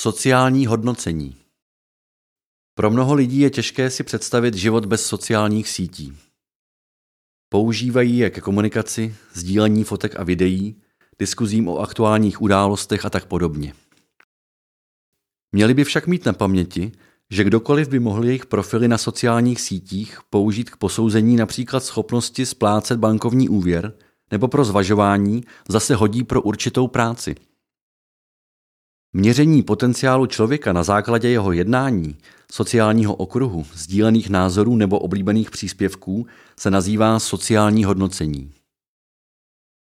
Sociální hodnocení Pro mnoho lidí je těžké si představit život bez sociálních sítí. Používají je ke komunikaci, sdílení fotek a videí, diskuzím o aktuálních událostech a tak podobně. Měli by však mít na paměti, že kdokoliv by mohl jejich profily na sociálních sítích použít k posouzení například schopnosti splácet bankovní úvěr nebo pro zvažování zase hodí pro určitou práci – Měření potenciálu člověka na základě jeho jednání, sociálního okruhu, sdílených názorů nebo oblíbených příspěvků se nazývá sociální hodnocení.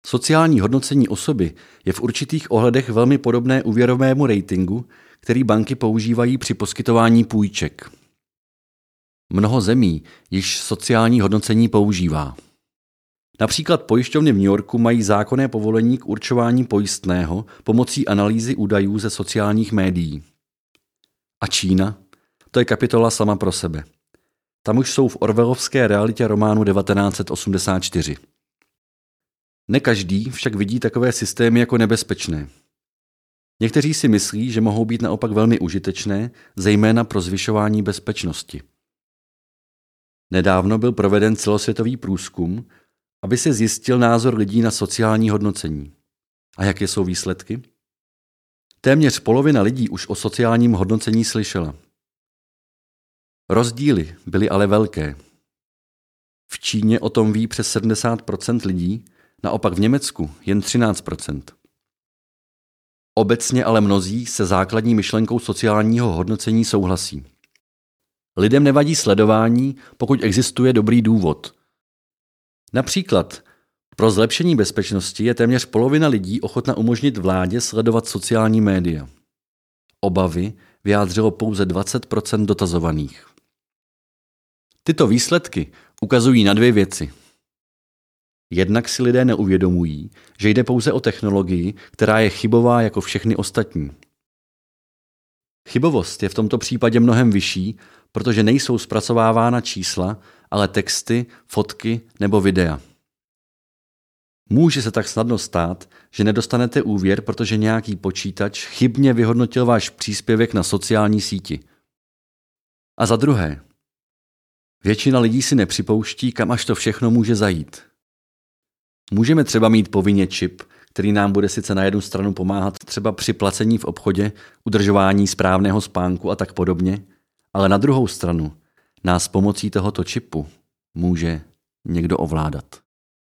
Sociální hodnocení osoby je v určitých ohledech velmi podobné úvěrovému ratingu, který banky používají při poskytování půjček. Mnoho zemí již sociální hodnocení používá. Například pojišťovny v New Yorku mají zákonné povolení k určování pojistného pomocí analýzy údajů ze sociálních médií. A Čína? To je kapitola sama pro sebe. Tam už jsou v orvelovské realitě románu 1984. Ne každý však vidí takové systémy jako nebezpečné. Někteří si myslí, že mohou být naopak velmi užitečné, zejména pro zvyšování bezpečnosti. Nedávno byl proveden celosvětový průzkum, aby se zjistil názor lidí na sociální hodnocení. A jaké jsou výsledky? Téměř polovina lidí už o sociálním hodnocení slyšela. Rozdíly byly ale velké. V Číně o tom ví přes 70% lidí, naopak v Německu jen 13% Obecně ale mnozí se základní myšlenkou sociálního hodnocení souhlasí. Lidem nevadí sledování, pokud existuje dobrý důvod – Například pro zlepšení bezpečnosti je téměř polovina lidí ochotna umožnit vládě sledovat sociální média. Obavy vyjádřilo pouze 20% dotazovaných. Tyto výsledky ukazují na dvě věci. Jednak si lidé neuvědomují, že jde pouze o technologii, která je chybová jako všechny ostatní. Chybovost je v tomto případě mnohem vyšší, protože nejsou zpracovávána čísla, ale texty, fotky nebo videa. Může se tak snadno stát, že nedostanete úvěr, protože nějaký počítač chybně vyhodnotil váš příspěvek na sociální síti. A za druhé, většina lidí si nepřipouští, kam až to všechno může zajít. Můžeme třeba mít povinně čip, který nám bude sice na jednu stranu pomáhat třeba při placení v obchodě, udržování správného spánku a tak podobně, ale na druhou stranu nás pomocí tohoto čipu může někdo ovládat.